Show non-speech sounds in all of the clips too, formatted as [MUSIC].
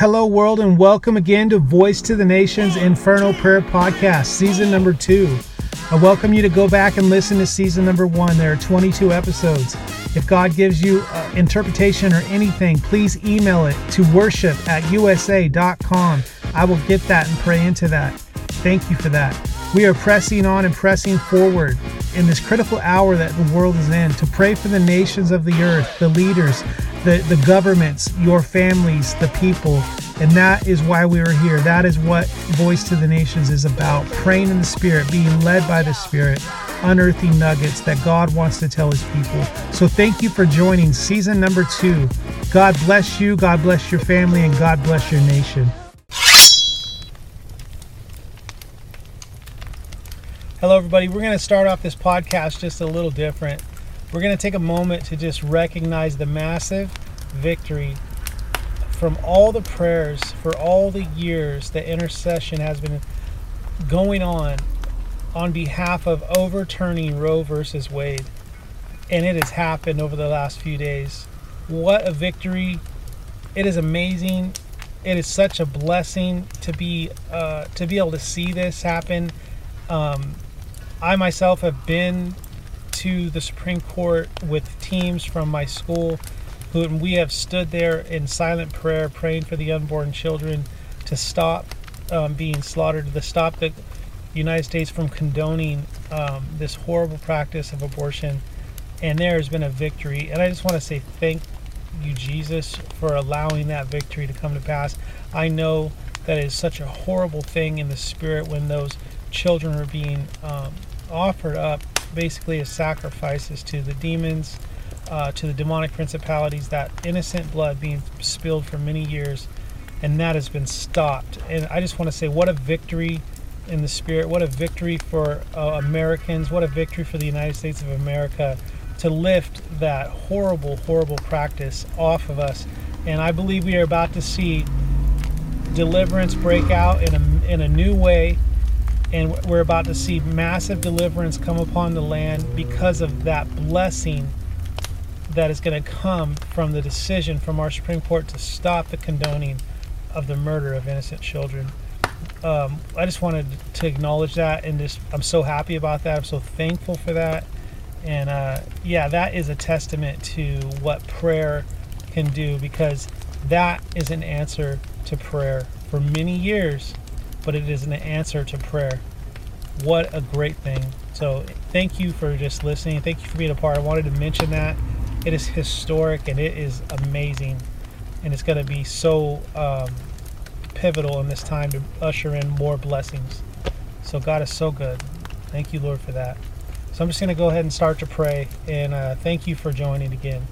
Hello, world, and welcome again to Voice to the Nations Inferno Prayer Podcast, season number two. I welcome you to go back and listen to season number one. There are 22 episodes. If God gives you uh, interpretation or anything, please email it to worship at usa.com. I will get that and pray into that. Thank you for that. We are pressing on and pressing forward in this critical hour that the world is in to pray for the nations of the earth, the leaders, the, the governments, your families, the people. And that is why we are here. That is what Voice to the Nations is about praying in the Spirit, being led by the Spirit, unearthing nuggets that God wants to tell His people. So thank you for joining season number two. God bless you, God bless your family, and God bless your nation. Hello, everybody. We're going to start off this podcast just a little different. We're going to take a moment to just recognize the massive victory from all the prayers for all the years that intercession has been going on on behalf of overturning Roe versus Wade. And it has happened over the last few days. What a victory! It is amazing. It is such a blessing to be uh, to be able to see this happen. Um, I myself have been to the Supreme Court with teams from my school who we have stood there in silent prayer praying for the unborn children to stop um, being slaughtered, to stop the United States from condoning um, this horrible practice of abortion. And there has been a victory. And I just want to say thank you, Jesus, for allowing that victory to come to pass. I know that is such a horrible thing in the spirit when those children are being um, offered up basically as sacrifices to the demons uh, to the demonic principalities, that innocent blood being spilled for many years, and that has been stopped. And I just want to say, what a victory in the spirit, what a victory for uh, Americans, what a victory for the United States of America to lift that horrible, horrible practice off of us. And I believe we are about to see deliverance break out in a, in a new way. And we're about to see massive deliverance come upon the land because of that blessing that is going to come from the decision from our Supreme Court to stop the condoning of the murder of innocent children. Um, I just wanted to acknowledge that and just I'm so happy about that. I'm so thankful for that. And uh, yeah, that is a testament to what prayer can do because that is an answer to prayer for many years, but it is an answer to prayer. What a great thing. So, thank you for just listening. Thank you for being a part. I wanted to mention that it is historic and it is amazing, and it's going to be so um, pivotal in this time to usher in more blessings. So God is so good. Thank you, Lord, for that. So I'm just going to go ahead and start to pray, and uh, thank you for joining again.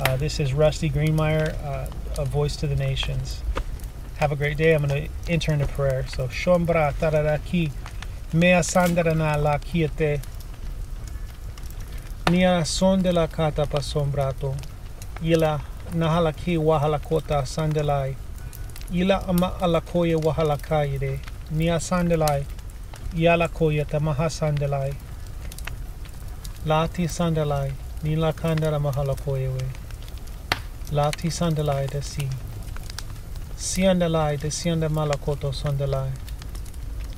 Uh, this is Rusty Greenmeyer, uh, a voice to the nations. Have a great day. I'm going to enter into prayer. So, Shombra Tararaki, Mea Sandarana La Kiete. Nia son de la kata pasombrato. Ila nahalaki wahalakota sandelai. Ila ama alakoya wahalakaire. Nia sandelai. Yala koya tamaha sandelai. Lati sandelai. Nila kandara mahalakoya we. Lati sandelai de si. Siandalai de sianda malakoto sandelai.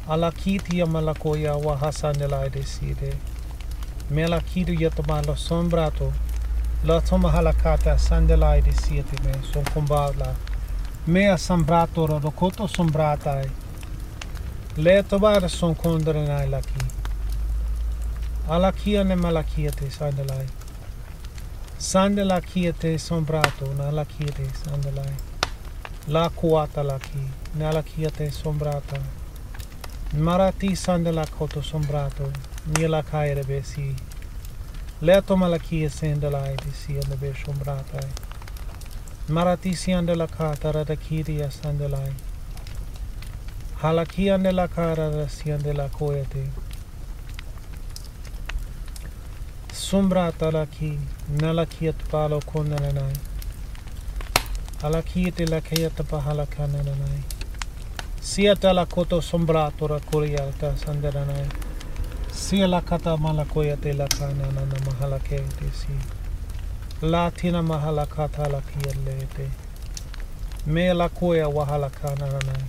Alakiti amalakoya wahasandelai de si de. Mela kidu yatama lo sombrato. La toma halakata sandelai de siete me son combala. Mea sambrato rodokoto sombratai. Le tobara son kondaranai laki. Alakia ne malakia te sandelai. Sandela kia te sombrato na lakia te sandelai. la cuata la chi, nella chiate sombrata. Marati sande la coto sombrato, nella caere besi. Leto malachia sendelai di si siende be sombrata. Marati si ande la cata radachiria sandelai. Halakia nella cara rasiande la coete. Sombrata la chi, nella chiat palo con nanai. Konanai. Halakia la kayata pahalakana nanai. Siata la koto sombrato ra kuriata sandaranai. Sia la kata malakoya te la kana na na mahala ke te si. La tina mahala kata la kia le te. Me la koya wahala kananai.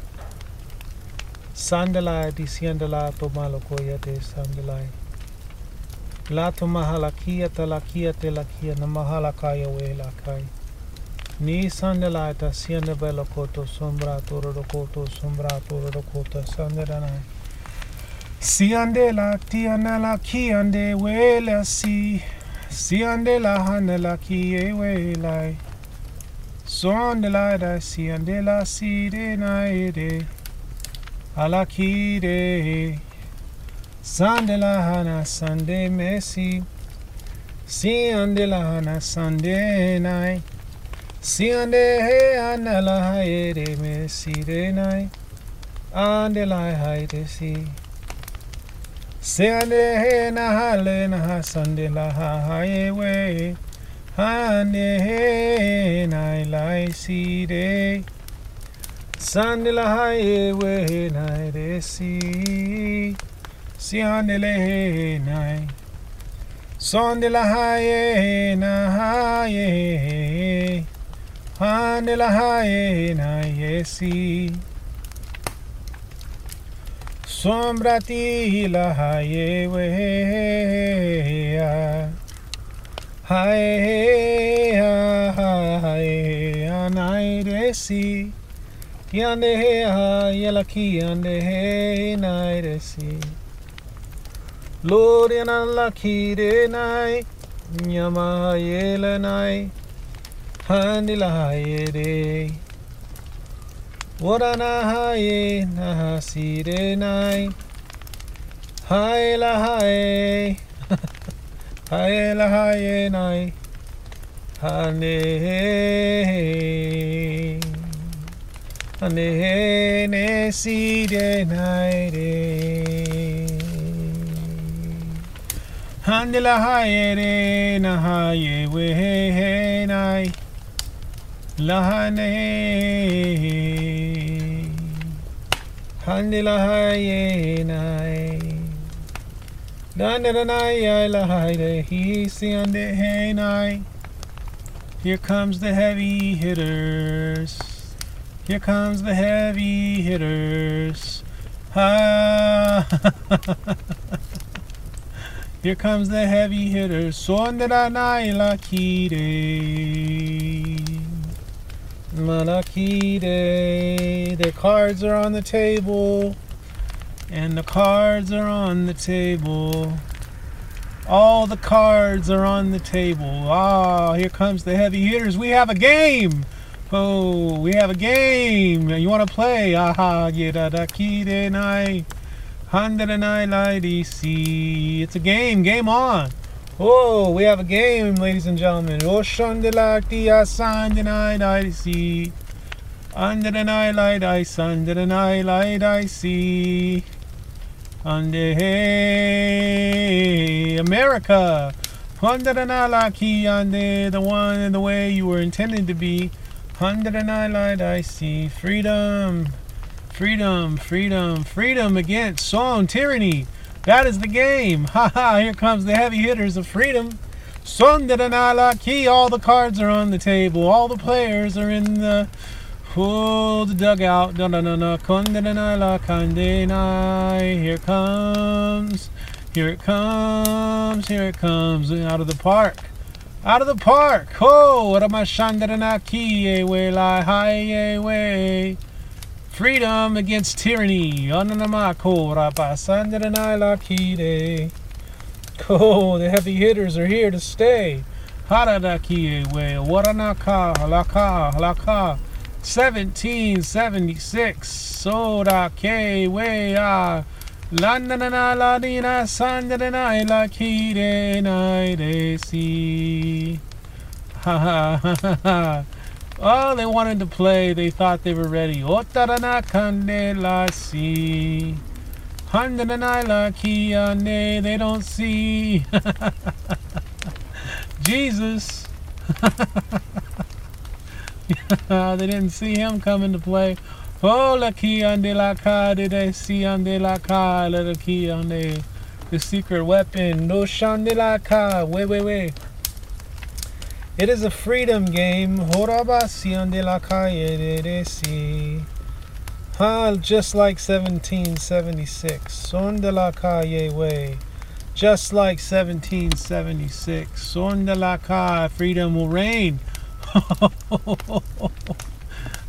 Sandalai disiandala to malokoya de sandalai. La to mahala kia te la kia te la kia na mahala kaya we la kai. Ni sandalai ta sianda belo koto sombra toro do koto sombra toro do koto sandaranai. Siande la tiana la kiande we la si. Siande la hana la kie we lai. Sonde da siande la si de na e de. Alakire Sande la hana sande mesi Si ande la hana sande nai Si ande he ana la hae de mesi de nai. Ande la hae de si. Si ande he na hale na ha sande la ha hae we. Hande he nai lai si de Sandela hae we nai de si. Si andele he nai. Sondela hae na hae Handela hae nai ye si Sombra ti la hae eh, we Hae hae hae nai de si Kiande he ha yela kiande he nai de si. Lord yana la ki de nai. Nyama yela [LAUGHS] nai. Handi la ye de. Wara na ha na ha si de nai. Hai la hai. Hai la hai nai. Hane he. Ane ne si de nai de. Re na hae we nai. La hane. Hande la hae nai. La la nai. Here comes the heavy hitters. Here comes the heavy hitters. Ah. Here comes the heavy hitters. Sondera naila kide. Malakide. The cards are on the table. And the cards are on the table. All the cards are on the table. Ah, here comes the heavy hitters. We have a game. Oh, we have a game. You want to play? Aha, yeda da kide nai. Hundred nai DC. It's a game. Game on. Oh, we have a game, ladies and gentlemen. Asandanai lai DC. Under the night light ice, under the night light I see. Under hey, America. Under the night like under the one and the way you were intended to be. Under the night light I see freedom, freedom, freedom, freedom against song tyranny. That is the game. Ha ha, here comes the heavy hitters of freedom. Like key, all the cards are on the table. All the players are in the the dugout. No, no, no, no. Kondanala kandenai. Here it comes. Here it comes. Here it comes. Out of the park. Out of the park. Oh, what am I shandaranaki? Eh, we lie high eh, way. Freedom against tyranny. Kide. Oh, the heavy hitters are here to stay. Haradaki we. Waranaka halaka halaka. 1776 Soda K way ah Landana la dina sandana la kire nai de si Ha ha ha ha Oh, they wanted to play. They thought they were ready. Otarana kande la si. Handana la kiane. They don't see. [LAUGHS] Jesus. [LAUGHS] they didn't see him coming to play. Oh, la key on de la car, did they see la little key on the, secret weapon. No shan de la car, wait, wait, wait. It is a freedom game. Just like 1776. Son de la calle way. Just like 1776. Son de la calle. Freedom will reign. [LAUGHS]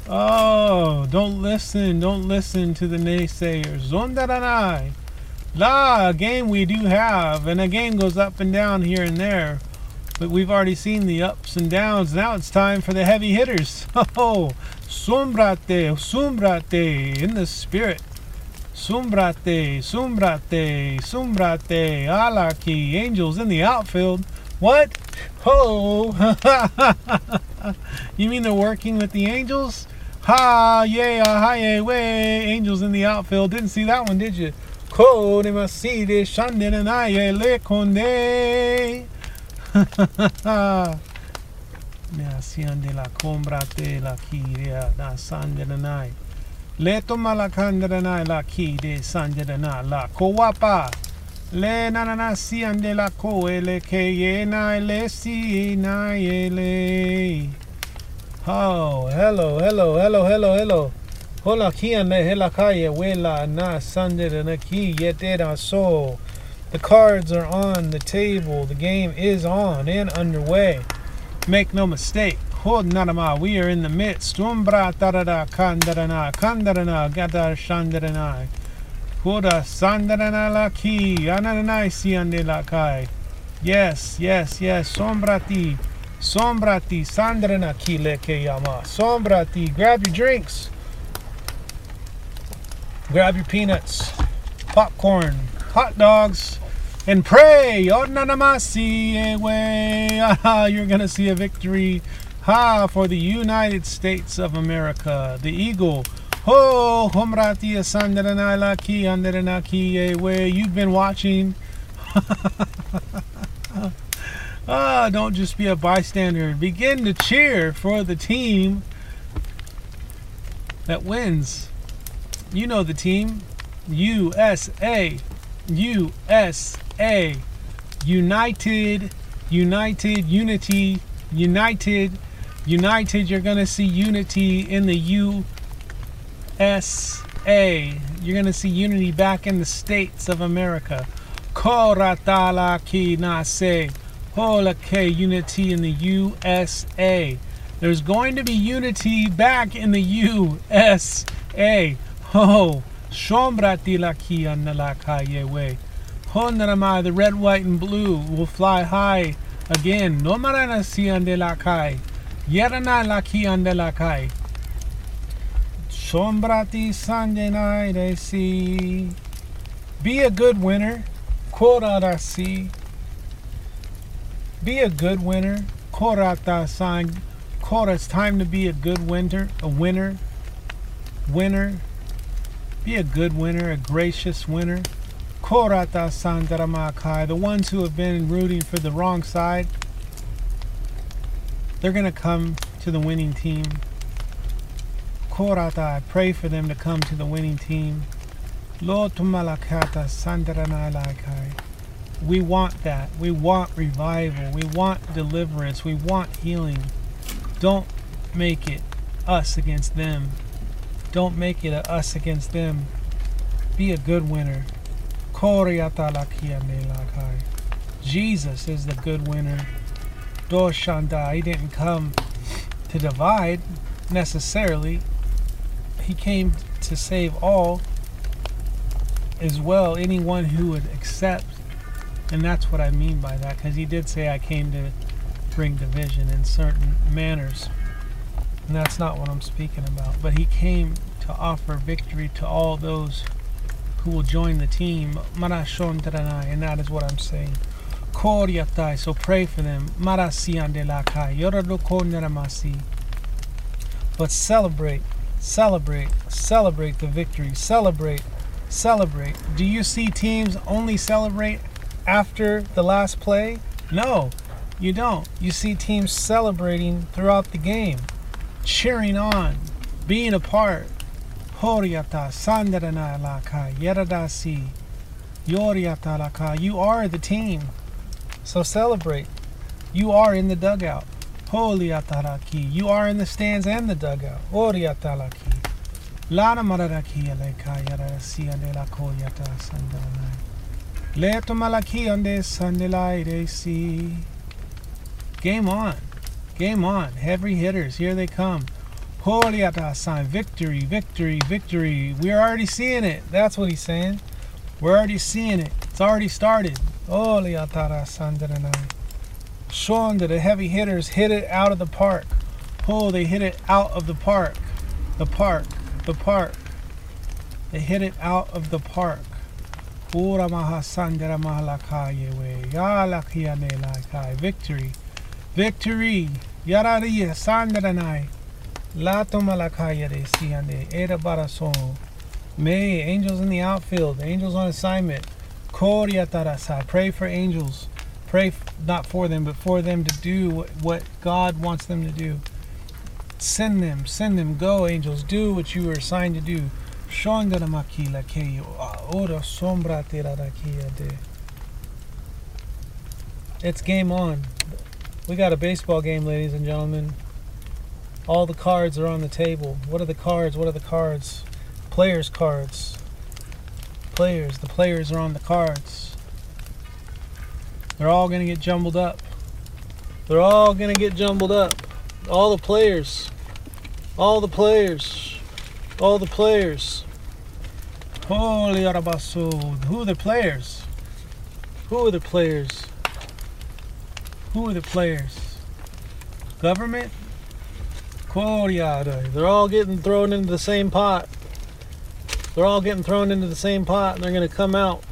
oh, don't listen. Don't listen to the naysayers. Son de la La, a game we do have. And a game goes up and down here and there. But we've already seen the ups and downs. Now it's time for the heavy hitters. [LAUGHS] Oh, Sumbrate, Sumbrate, in the spirit. Sumbrate, Sumbrate, Sumbrate, Alaki, angels in the outfield. What? Ho! [LAUGHS] you mean they're working with the angels? Ha, yay, yay, way, angels in the outfield. Didn't see that one, did you? Ko, de maside, shandin, and le conde. [LAUGHS] Nacian de la combra de la kiria da sanderanai. Leto malakanderanai la ki de sanderana la kowapa. Le nanana de la ko ele ke ye si na ele. Oh, hello, hello, hello, hello, hello. Hola kian ne hela kaye wela na sanderana ki yete da so. The cards are on the table. The game is on and underway. Make no mistake. Hodnarama, we are in the midst. Umbra tarada kandarana, kandarana, gadar shandarana. Hoda sandarana la ki, ananai siande la kai. Yes, yes, yes. Sombrati, sombrati, sandarana ki leke yama. Sombrati, grab your drinks. Grab your peanuts, popcorn, hot dogs and pray. You're going to see a victory ha, for the United States of America. The eagle. Way. You've been watching. [LAUGHS] ah, don't just be a bystander. Begin to cheer for the team that wins. You know the team. USA. USA. United, United, Unity, United, United. You're going to see unity in the USA. You're going to see unity back in the states of America. Koratala ki nase. Hola ke unity in the USA. There's going to be unity back in the USA. Oh, Shombrati laki annalakayewe. Honramai, the red, white, and blue will fly high again. No si andelakai. Yerana laki andelakai. Sombrati sandenai de si. Be a good winner. Korara si. Be a good winner. Korata san. Kora, it's time to be a good winner. A winner. Winner. Be a good winner, a gracious winner. Korata Sandaramakai, the ones who have been rooting for the wrong side, they're going to come to the winning team. Korata, I pray for them to come to the winning team. Lord Tumalakata Sandaranalakai. We want that. We want revival. We want deliverance. We want healing. Don't make it us against them. Don't make it a us against them. Be a good winner. Jesus is the good winner. Doshanda, he didn't come to divide necessarily. He came to save all as well, anyone who would accept. And that's what I mean by that, because he did say I came to bring division in certain manners. And that's not what I'm speaking about. But he came to offer victory to all those who will join the team. And that is what I'm saying. So pray for them. But celebrate, celebrate, celebrate the victory. Celebrate, celebrate. Do you see teams only celebrate after the last play? No, you don't. You see teams celebrating throughout the game cheering on, being a part. Horiata sandarana laka yeradasi yoriata laka. You are the team. So celebrate. You are in the dugout. Holy ataraki. You are in the stands and the dugout. Ori atalaki. Lana mararaki aleka yarasi ande la koyata sandanai. Leto malaki ande sandelai si. Game on. Game on. Heavy hitters. Here they come. Holy sign. Victory, victory, victory. We're already seeing it. That's what he's saying. We're already seeing it. It's already started. Holy sandanai. Showing that the heavy hitters hit it out of the park. Oh, they hit it out of the park. The park. The park. They hit it out of the park. Victory. Victory. Yarariya sandaranai. Malakaya de siande. Era barason. May angels in the outfield. Angels on assignment. Koriatarasa. Pray for angels pray not for them, but for them to do what God wants them to do. Send them, send them, go, angels, do what you are assigned to do. Shondaramaki Lakeyo. Ora Sombra Terarakia de. It's game on. We got a baseball game, ladies and gentlemen. All the cards are on the table. What are the cards? What are the cards? Players' cards. Players. The players are on the cards. They're all going to get jumbled up. They're all going to get jumbled up. All the players. All the players. All the players. Holy Arabaso. Who are the players? Who are the players? Who are the players? Government? Quoriada. They're all getting thrown into the same pot. They're all getting thrown into the same pot and they're going to come out.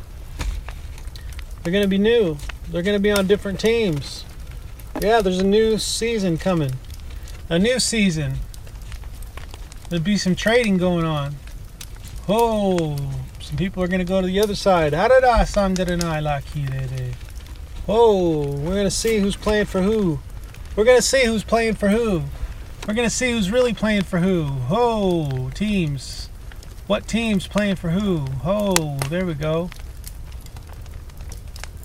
They're going to be new. They're going to be on different teams. Yeah, there's a new season coming. A new season. There'll be some trading going on. Oh, some people are going to go to the other side. Oh, we're going to see who's playing for who. We're going to see who's playing for who. We're going to see who's really playing for who. Oh, teams. What team's playing for who? Oh, there we go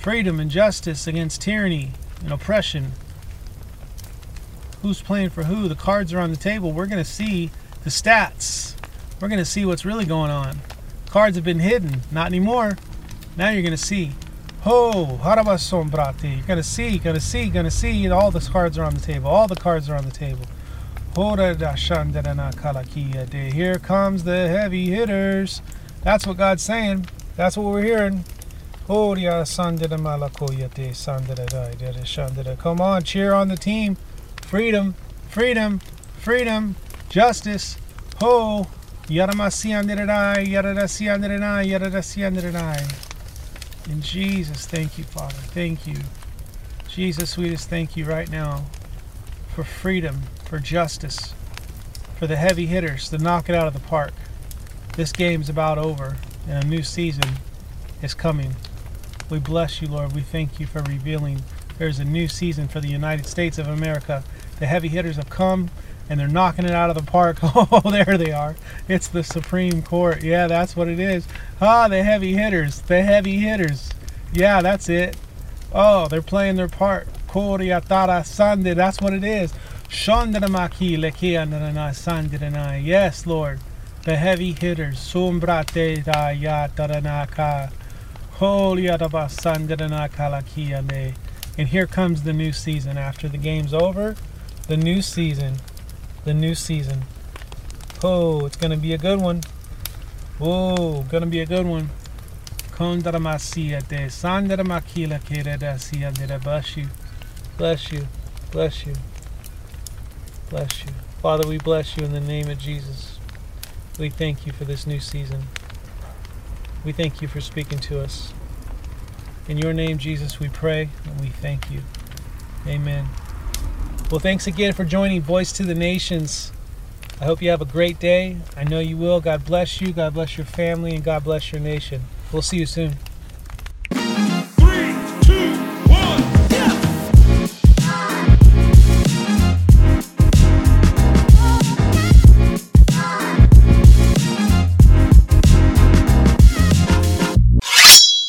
freedom and justice against tyranny and oppression. Who's playing for who? The cards are on the table. We're going to see the stats. We're going to see what's really going on. Cards have been hidden. Not anymore. Now you're going to see. Oh, Ho, sombrate. You're going to see, to see, to see. All the cards are on the table. All the cards are on the table. Here comes the heavy hitters. That's what God's saying. That's what we're hearing. Come on, cheer on the team. Freedom, freedom, freedom, justice. Ho, in Jesus, thank you, Father. Thank you. Jesus, we just thank you right now for freedom, for justice, for the heavy hitters to knock it out of the park. This game's about over, and a new season is coming. We bless you, Lord. We thank you for revealing there's a new season for the United States of America. The heavy hitters have come and they're knocking it out of the park. [LAUGHS] Oh, there they are. It's the Supreme Court. Yeah, that's what it is. Ah, the heavy hitters. The heavy hitters. Yeah, that's it. Oh, they're playing their part. Sande. That's what it is. Yes, Lord. The heavy hitters. Sumbrate da ya And here comes the new season. After the game's over, the new season. The new season. Oh, it's to be a good one. Oh, to be a good one. Kondramasia Sandra Makila Kereda Sia de bless you. Bless you. Bless you. Bless you. Father, we bless you in the name of Jesus. We thank you for this new season. We thank you for speaking to us. In your name, Jesus, we pray and we thank you. Amen. Well, thanks again for joining Voice to the Nations. I hope you have a great day. I know you will. God bless you. God bless your family, and God bless your nation. We'll see you soon.